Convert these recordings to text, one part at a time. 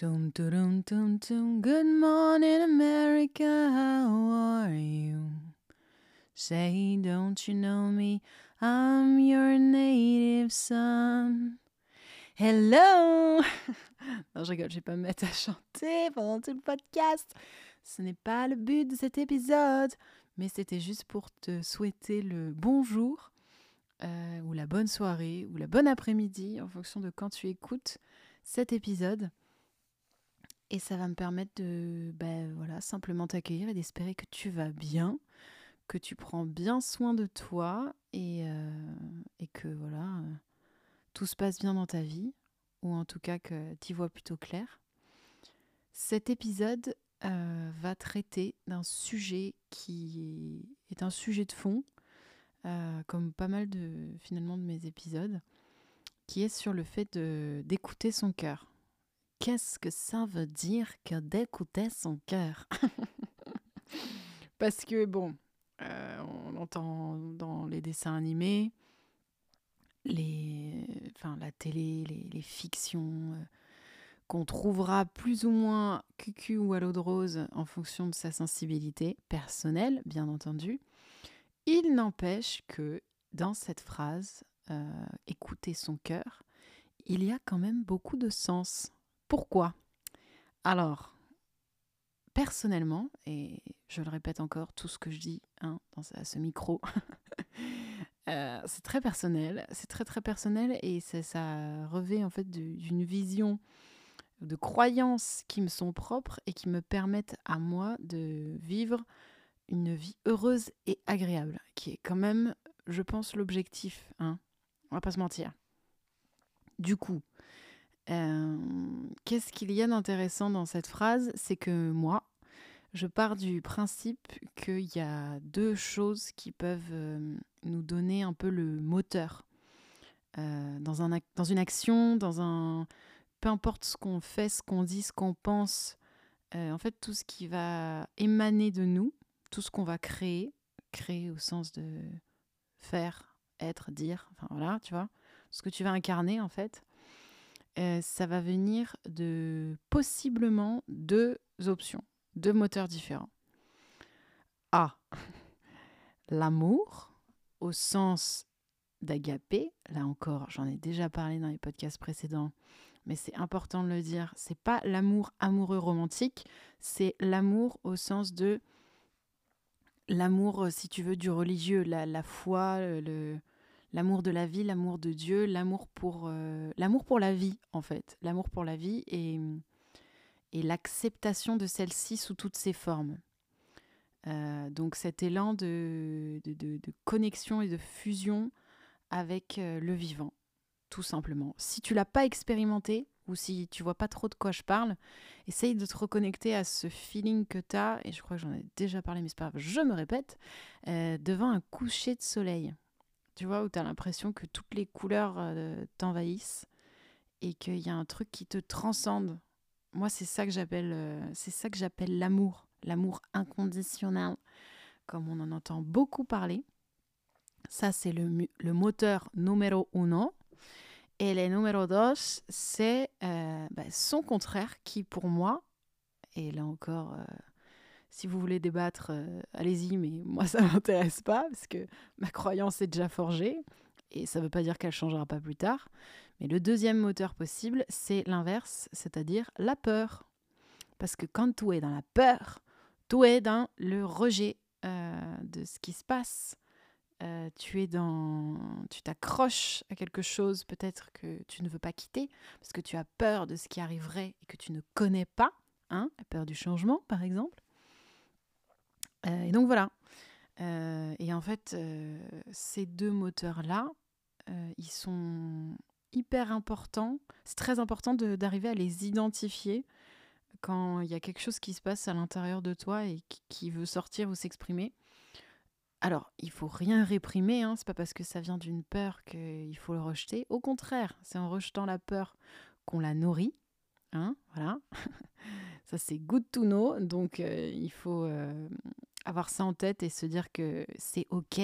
Dum, dum, dum, dum. Good morning, America. How are you? Say, don't you know me? I'm your native son. Hello! je rigole, je vais pas me mettre à chanter pendant tout le podcast. Ce n'est pas le but de cet épisode, mais c'était juste pour te souhaiter le bonjour, euh, ou la bonne soirée, ou la bonne après-midi, en fonction de quand tu écoutes cet épisode. Et ça va me permettre de ben, simplement t'accueillir et d'espérer que tu vas bien, que tu prends bien soin de toi et, euh, que voilà, euh, tout se passe bien dans ta vie, ou en tout cas que tu vois plutôt clair. Cet épisode euh, va traiter d'un sujet qui est un sujet de fond, comme pas mal de finalement de mes épisodes, qui est sur le fait d'écouter son cœur qu'est-ce que ça veut dire que d'écouter son cœur? Parce que, bon, euh, on entend dans les dessins animés, les, enfin, la télé, les, fictions, euh, qu'on trouvera plus ou moins cucu ou à l'eau de rose en fonction de sa sensibilité personnelle, bien entendu. Il n'empêche que dans cette phrase, euh, écouter son cœur, il y a quand même beaucoup de sens. Pourquoi? Alors, personnellement, et je le répète encore, tout ce que je dis hein, dans ce, à ce micro, euh, c'est très personnel, c'est très très personnel et ça revêt en fait d'une vision de croyances qui me sont propres et qui me permettent à moi de vivre une vie heureuse et agréable, qui est quand même, je pense, l'objectif. Hein On va pas se mentir. Du coup, qu'est-ce qu'il y a d'intéressant dans cette phrase? C'est que moi, je pars du principe qu'il y a deux choses qui peuvent nous donner un peu le moteur dans une action, dans un... Peu importe ce qu'on fait, ce qu'on dit, ce qu'on pense, en fait, tout ce qui va émaner de nous, tout ce qu'on va créer, créer au sens de faire, être, dire, enfin voilà, tu vois, ce que tu vas incarner en fait, euh, ça va venir de possiblement deux options, deux moteurs différents. A. L'amour, au sens d'agapé. Là encore, j'en ai déjà parlé dans les podcasts précédents, mais c'est important de le dire. C'est pas l'amour amoureux romantique, c'est l'amour au sens de l'amour, si tu veux, du religieux, la, la foi, le, l'amour de la vie, l'amour de Dieu, l'amour pour, euh, l'amour pour la vie, en fait. L'amour pour la vie et, et l'acceptation de celle-ci sous toutes ses formes. Euh, donc cet élan de, de, connexion et de fusion avec euh, le vivant, tout simplement. Si tu l'as pas expérimenté ou si tu vois pas trop de quoi je parle, essaye de te reconnecter à ce feeling que tu as, et je crois que j'en ai déjà parlé, mais c'est pas grave, je me répète, devant un coucher de soleil tu vois, où tu as l'impression que toutes les couleurs euh, t'envahissent et qu'il y a un truc qui te transcende. Moi, c'est ça que j'appelle euh, c'est ça que j'appelle l'amour, l'amour inconditionnel, comme on en entend beaucoup parler. Ça, c'est le, le moteur numéro uno. Et le numéro dos, c'est euh, bah, son contraire qui, pour moi, et là encore, si vous voulez débattre, euh, allez-y, mais moi ça m'intéresse pas parce que ma croyance est déjà forgée et ça ne veut pas dire qu'elle changera pas plus tard. Mais le deuxième moteur possible, c'est l'inverse, c'est-à-dire la peur. Parce que quand tu es dans la peur, tu es dans le rejet euh, de ce qui se passe. Euh, tu es dans, tu t'accroches à quelque chose peut-être que tu ne veux pas quitter parce que tu as peur de ce qui arriverait et que tu ne connais pas, hein, la peur du changement par exemple. Euh, et donc voilà. Euh, et en fait, euh, ces deux moteurs-là, ils sont hyper importants. C'est très important d'arriver à les identifier quand il y a quelque chose qui se passe à l'intérieur de toi et qui, veut sortir ou s'exprimer. Alors, il faut rien réprimer, hein, c'est pas parce que ça vient d'une peur qu'il faut le rejeter. Au contraire, c'est en rejetant la peur qu'on la nourrit. Hein, voilà. ça, c'est good to know. Donc, il faut avoir ça en tête et se dire que c'est OK.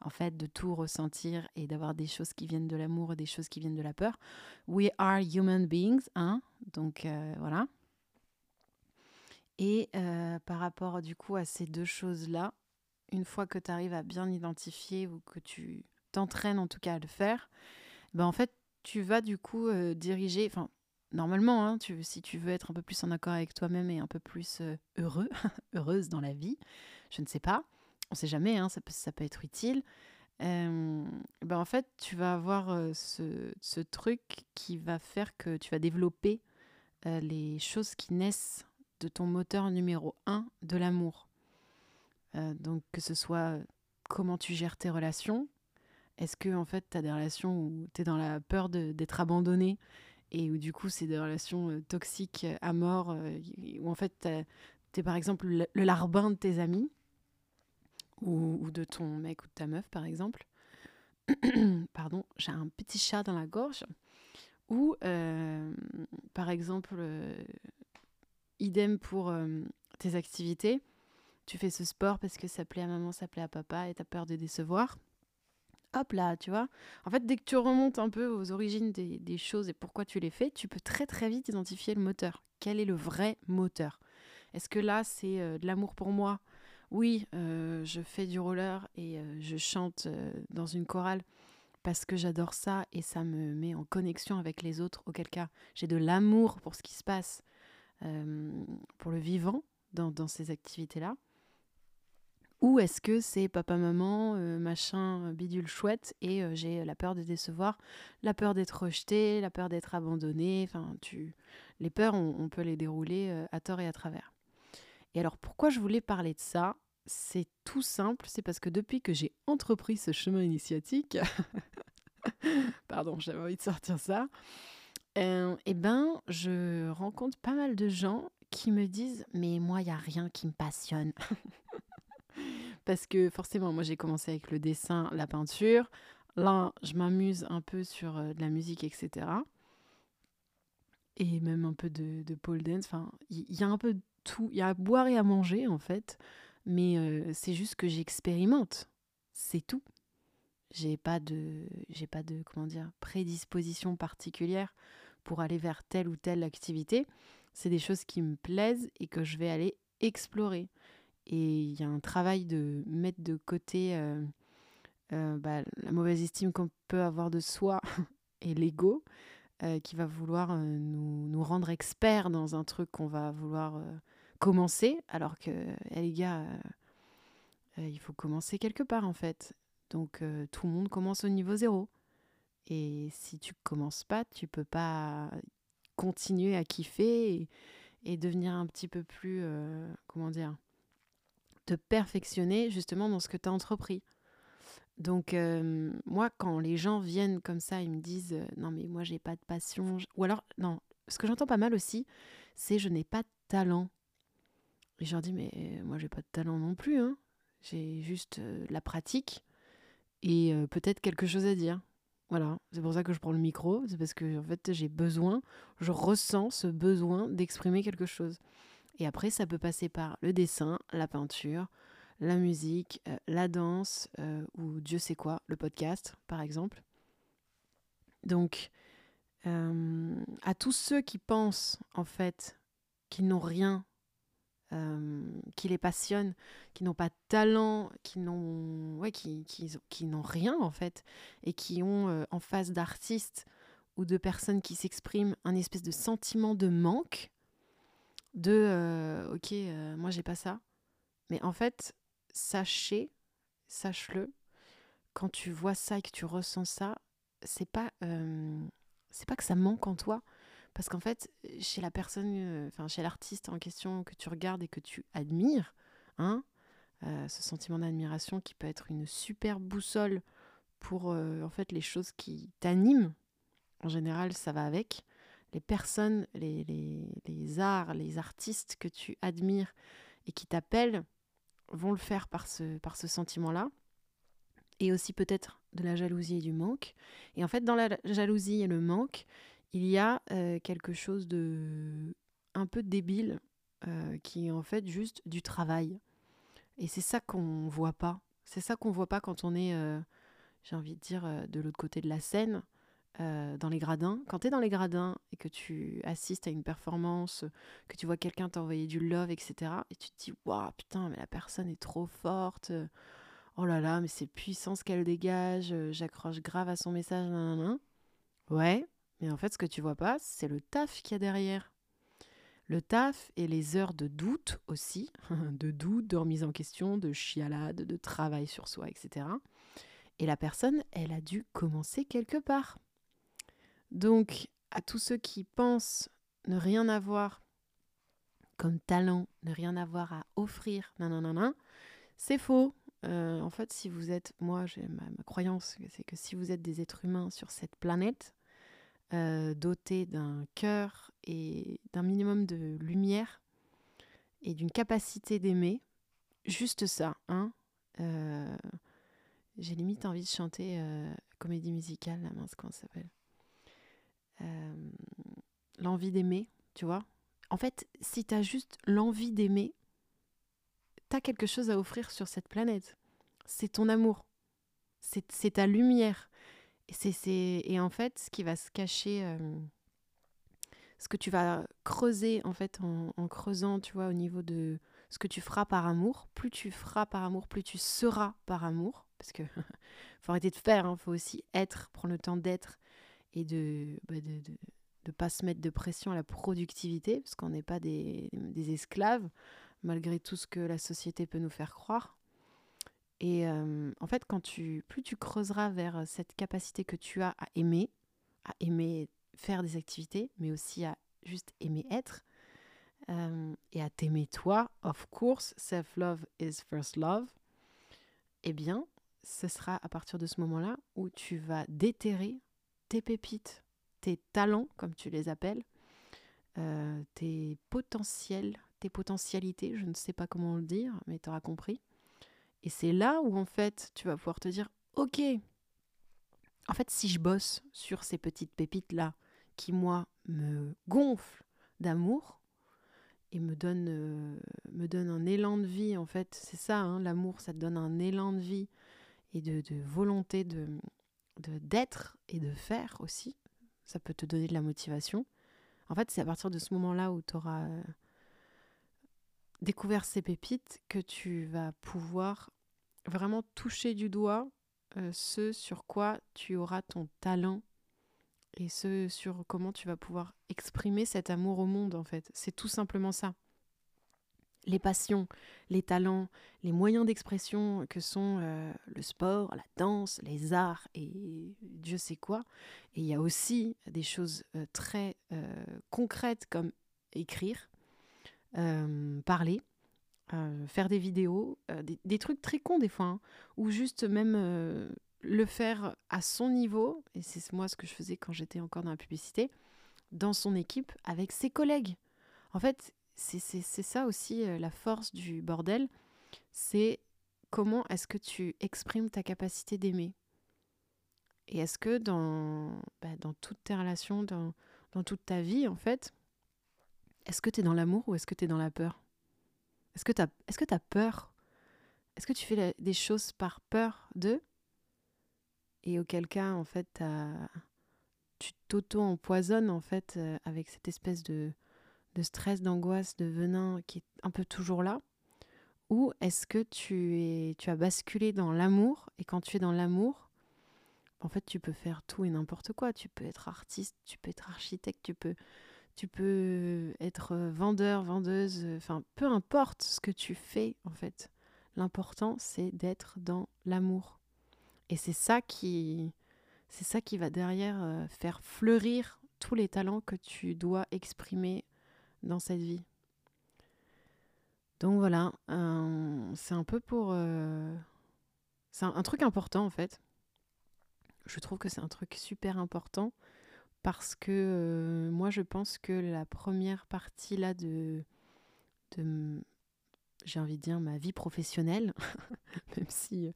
en fait, de tout ressentir et d'avoir des choses qui viennent de l'amour et des choses qui viennent de la peur. We are human beings, hein Donc euh, voilà. Et euh, par rapport du coup à ces deux choses-là, une fois que tu arrives à bien identifier ou que tu t'entraînes en tout cas à le faire, ben en fait, tu vas du coup euh, diriger, normalement, hein, si tu veux être un peu plus en accord avec toi-même et un peu plus heureux, heureuse dans la vie, je ne sais pas, on sait jamais, hein, ça, peut, être utile. ben en fait, tu vas avoir ce, ce, truc qui va faire que tu vas développer les choses qui naissent de ton moteur numéro un de l'amour. donc que ce soit comment tu gères tes relations, est-ce que en fait tu as des relations où tu es dans la peur d'être abandonné et où du coup c'est des relations toxiques à mort, où en fait tu es par exemple le, larbin de tes amis ou, de ton mec ou de ta meuf, par exemple. Pardon, j'ai un petit chat dans la gorge. Ou, euh, par exemple, euh, idem pour euh, tes activités. Tu fais ce sport parce que ça plaît à maman, ça plaît à papa et tu as peur de décevoir. Hop là, tu vois. En fait, dès que tu remontes un peu aux origines des, choses et pourquoi tu les fais, tu peux très très vite identifier le moteur. Quel est le vrai moteur? Est-ce que là, c'est de l'amour pour moi? Oui, euh, je fais du roller et euh, je chante euh, dans une chorale parce que j'adore ça et ça me met en connexion avec les autres, auquel cas j'ai de l'amour pour ce qui se passe, pour le vivant dans, ces activités-là. Ou est-ce que c'est papa, maman, machin, bidule chouette et j'ai la peur de décevoir, la peur d'être rejeté, la peur d'être abandonné. Enfin, les peurs, on peut les dérouler à tort et à travers. Et alors pourquoi je voulais parler de ça? C'est tout simple, c'est parce que depuis que j'ai entrepris ce chemin initiatique, pardon, j'avais envie de sortir ça, euh, eh ben, je rencontre pas mal de gens qui me disent Mais moi, il n'y a rien qui me passionne. parce que forcément, moi, j'ai commencé avec le dessin, la peinture. Là, je m'amuse un peu sur de la musique, etc. Et même un peu de, de pole dance. Enfin, il y, y, a un peu de tout. Il y a à boire et à manger, en fait mais c'est juste que j'expérimente, c'est tout. J'ai pas de, j'ai pas de, comment dire, prédisposition particulière pour aller vers telle ou telle activité. C'est des choses qui me plaisent et que je vais aller explorer. Et il y a un travail de mettre de côté bah, la mauvaise estime qu'on peut avoir de soi et l'ego qui va vouloir nous, nous, rendre experts dans un truc qu'on va vouloir commencer, alors que eh, les gars, euh, euh, il faut commencer quelque part en fait. Donc euh, tout le monde commence au niveau zéro. Et si tu commences pas, tu peux pas continuer à kiffer et, devenir un petit peu plus, comment dire, te perfectionner justement dans ce que tu as entrepris. Donc moi, quand les gens viennent comme ça, ils me disent non mais moi j'ai pas de passion, ou alors non, ce que j'entends pas mal aussi, c'est je n'ai pas de talent. Et je leur dis, mais euh, moi, j'ai pas de talent non plus. Hein. J'ai juste euh, la pratique et euh, peut-être quelque chose à dire. Voilà, c'est pour ça que je prends le micro. C'est parce que, en fait, j'ai besoin, je ressens ce besoin d'exprimer quelque chose. Et après, ça peut passer par le dessin, la peinture, la musique, la danse, ou Dieu sait quoi, le podcast, par exemple. Donc, à tous ceux qui pensent, en fait, qu'ils n'ont rien euh, qui les passionnent, qui n'ont pas de talent, qui n'ont ouais, qui, n'ont rien en fait, et qui ont euh, en face d'artistes ou de personnes qui s'expriment un espèce de sentiment de manque, de euh, ok, moi j'ai pas ça. Mais en fait, sachez, sache-le, quand tu vois ça et que tu ressens ça, c'est pas, c'est pas que ça manque en toi, parce qu'en fait, chez la personne, euh, enfin chez l'artiste en question que tu regardes et que tu admires, hein, euh, ce sentiment d'admiration qui peut être une super boussole pour euh, en fait les choses qui t'animent. En général, ça va avec. Les personnes, les, les, les arts, les artistes que tu admires et qui t'appellent vont le faire par ce, par ce sentiment-là. Et aussi peut-être de la jalousie et du manque. Et en fait, dans la jalousie et le manque, il y a euh, quelque chose de un peu débile euh, qui est en fait juste du travail. Et c'est ça qu'on voit pas. C'est ça qu'on voit pas quand on est, euh, j'ai envie de dire, de l'autre côté de la scène, euh, dans les gradins. Quand tu es dans les gradins et que tu assistes à une performance, que tu vois quelqu'un t'envoyer du love, etc., et tu te dis, waouh, putain, mais la personne est trop forte. Oh là là, mais c'est puissant ce qu'elle dégage, j'accroche grave à son message, nan, Ouais, mais en fait, ce que tu vois pas, c'est le taf qu'il y a derrière. Le taf et les heures de doute aussi, de doute, de remise en question, de chialade, de travail sur soi, etc. Et la personne, elle a dû commencer quelque part. Donc, à tous ceux qui pensent ne rien avoir comme talent, ne rien avoir à offrir, nanana, c'est faux. Euh, en fait, si vous êtes, moi, j'ai ma, croyance, c'est que si vous êtes des êtres humains sur cette planète, euh, dotés d'un cœur et d'un minimum de lumière et d'une capacité d'aimer, juste ça, hein. Euh, j'ai limite envie de chanter comédie musicale, la mince, comment ça s'appelle? L'envie d'aimer, tu vois. En fait, si tu as juste l'envie d'aimer, tu as quelque chose à offrir sur cette planète. C'est ton amour. C'est ta lumière. Et, et en fait, ce qui va se cacher, euh, ce que tu vas creuser en fait en, creusant, tu vois, au niveau de ce que tu feras par amour, plus tu feras par amour, plus tu seras par amour. Parce que faut arrêter de faire, il hein, faut aussi être, prendre le temps d'être et de, bah, de, de pas se mettre de pression à la productivité, parce qu'on n'est pas des, esclaves, malgré tout ce que la société peut nous faire croire. Et euh, en fait, quand tu, plus tu creuseras vers cette capacité que tu as à aimer, à aimer faire des activités, mais aussi à juste aimer être, euh, et à t'aimer toi, of course, self-love is first love, eh bien, ce sera à partir de ce moment-là où tu vas déterrer tes pépites, tes talents, comme tu les appelles, euh, tes potentiels, tes potentialités, je ne sais pas comment le dire, mais tu auras compris. Et c'est là où en fait tu vas pouvoir te dire, ok, en fait si je bosse sur ces petites pépites-là, qui moi me gonflent d'amour, et me donne, euh, un élan de vie, en fait, c'est ça, hein, l'amour, ça te donne un élan de vie et de volonté de d'être et de faire aussi ça peut te donner de la motivation. En fait, c'est à partir de ce moment-là où tu auras euh, découvert ces pépites que tu vas pouvoir vraiment toucher du doigt euh, ce sur quoi tu auras ton talent et ce sur comment tu vas pouvoir exprimer cet amour au monde en fait. C'est tout simplement ça les passions, les talents, les moyens d'expression que sont euh, le sport, la danse, les arts et Dieu sait quoi. Et il y a aussi des choses euh, très euh, concrètes comme écrire, parler, faire des vidéos, des, trucs très cons des fois, hein, ou juste même le faire à son niveau, et c'est moi ce que je faisais quand j'étais encore dans la publicité, dans son équipe, avec ses collègues. En fait, c'est ça aussi euh, la force du bordel, c'est comment est-ce que tu exprimes ta capacité d'aimer. Et est-ce que dans, bah, toutes tes relations, dans, toute ta vie, en fait, est-ce que tu es dans l'amour ou est-ce que tu es dans la peur? Est-ce que tu as peur? Est-ce que tu fais des choses par peur d'eux? Et auquel cas, en fait, tu t'auto-empoisonnes, en fait, euh, avec cette espèce de, de stress, d'angoisse, de venin qui est un peu toujours là? Ou est-ce que tu, es, tu as basculé dans l'amour et quand tu es dans l'amour, en fait, tu peux faire tout et n'importe quoi. Tu peux être artiste, tu peux être architecte, tu peux, tu peux être vendeur, vendeuse, enfin, peu importe ce que tu fais, en fait. L'important, c'est d'être dans l'amour. Et c'est ça qui, c'est ça qui va derrière euh, faire fleurir tous les talents que tu dois exprimer dans cette vie. Donc voilà, c'est un peu pour... Euh, c'est un, truc important en fait. Je trouve que c'est un truc super important parce que euh, moi je pense que la première partie là de, j'ai envie de dire ma vie professionnelle, même si euh,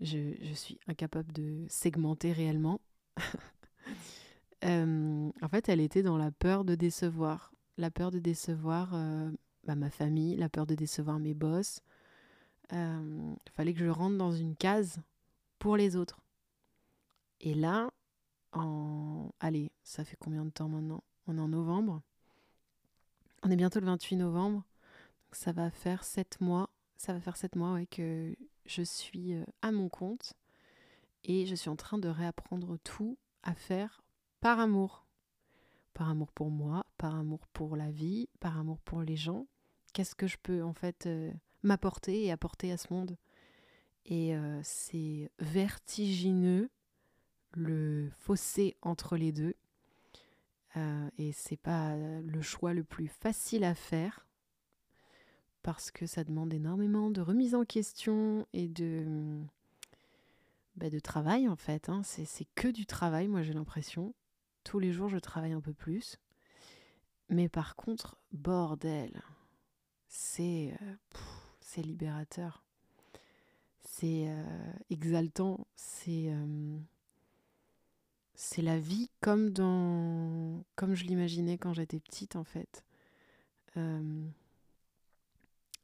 je, suis incapable de segmenter réellement, en fait elle était dans la peur de décevoir la peur de décevoir euh, bah, ma famille, la peur de décevoir mes boss, Il fallait que je rentre dans une case pour les autres. Et là, en... Allez, ça fait combien de temps maintenant? On est en novembre. On est bientôt le 28 novembre. ça va faire sept mois. Ça va faire sept mois ouais, que je suis euh, à mon compte. Et je suis en train de réapprendre tout à faire par amour. Par amour pour moi, par amour pour la vie, par amour pour les gens. Qu'est-ce que je peux en fait euh, m'apporter et apporter à ce monde? Et euh, c'est vertigineux le fossé entre les deux. Euh, et c'est pas le choix le plus facile à faire parce que ça demande énormément de remise en question et de, bah, travail en fait. Hein. C'est que du travail, moi j'ai l'impression. Tous les jours je travaille un peu plus. Mais par contre, bordel, c'est euh, libérateur. C'est euh, exaltant. C'est c'est la vie comme dans comme je l'imaginais quand j'étais petite en fait euh,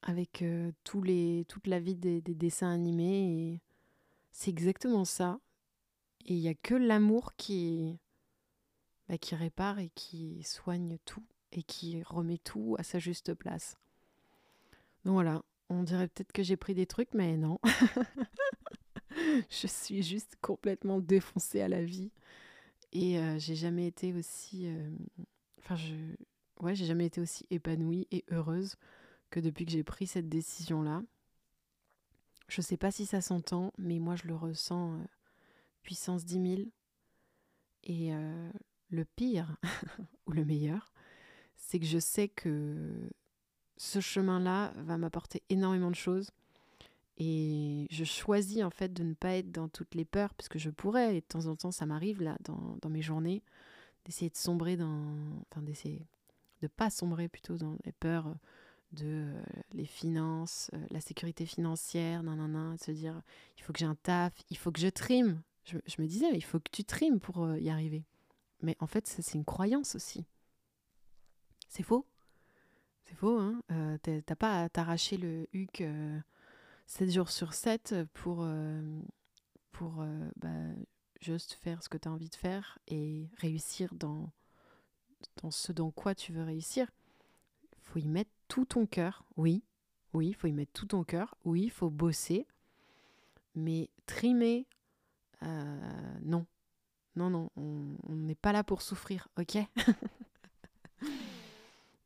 avec euh, tous les toute la vie des, dessins animés c'est exactement ça et il y a que l'amour qui bah, qui répare et qui soigne tout et qui remet tout à sa juste place donc voilà on dirait peut-être que j'ai pris des trucs mais non je suis juste complètement défoncée à la vie. Et euh, j'ai jamais été aussi. Euh, enfin, je. Ouais, j'ai jamais été aussi épanouie et heureuse que depuis que j'ai pris cette décision-là. Je sais pas si ça s'entend, mais moi je le ressens euh, puissance 10 000. Et le pire, ou le meilleur, c'est que je sais que ce chemin-là va m'apporter énormément de choses et je choisis en fait de ne pas être dans toutes les peurs, puisque je pourrais, et de temps en temps ça m'arrive là dans, dans, mes journées, d'essayer de sombrer dans. Enfin, d'essayer de pas sombrer plutôt dans les peurs de euh, les finances, euh, la sécurité financière, nan, de se dire il faut que j'ai un taf, il faut que je trime. Je, me disais, il faut que tu trimes pour euh, y arriver. Mais en fait, c'est une croyance aussi. C'est faux. C'est faux, hein. T'as pas à t'arracher le huc 7 jours sur 7 pour, euh, pour euh, bah, juste faire ce que tu as envie de faire et réussir dans, dans ce dans quoi tu veux réussir. Faut y mettre tout ton cœur, oui. Oui, faut y mettre tout ton cœur. Oui, il faut bosser. Mais trimer, euh, non. Non, non, on n'est pas là pour souffrir, ok?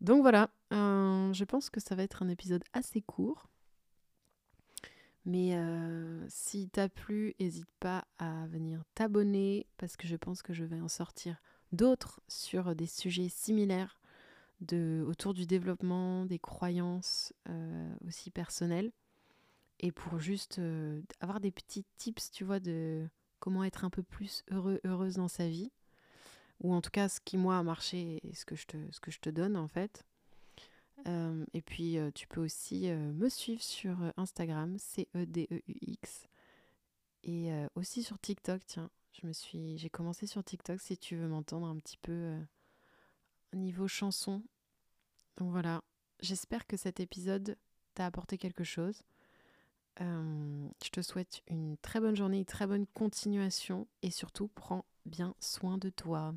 Donc voilà, je pense que ça va être un épisode assez court. Mais euh, si t'as plu, n'hésite pas à venir t'abonner parce que je pense que je vais en sortir d'autres sur des sujets similaires de, autour du développement, des croyances euh, aussi personnelles. Et pour juste euh, avoir des petits tips, tu vois, de comment être un peu plus heureux, heureuse dans sa vie. Ou en tout cas, ce qui moi a marché et ce que je te, ce que je te donne en fait. Euh, et puis, euh, tu peux aussi euh, me suivre sur Instagram, C-E-D-E-U-X. Et aussi sur TikTok, tiens. Je me suis, j'ai commencé sur TikTok si tu veux m'entendre un petit peu niveau chanson. Donc voilà, j'espère que cet épisode t'a apporté quelque chose. je te souhaite une très bonne journée, une très bonne continuation et surtout prends bien soin de toi.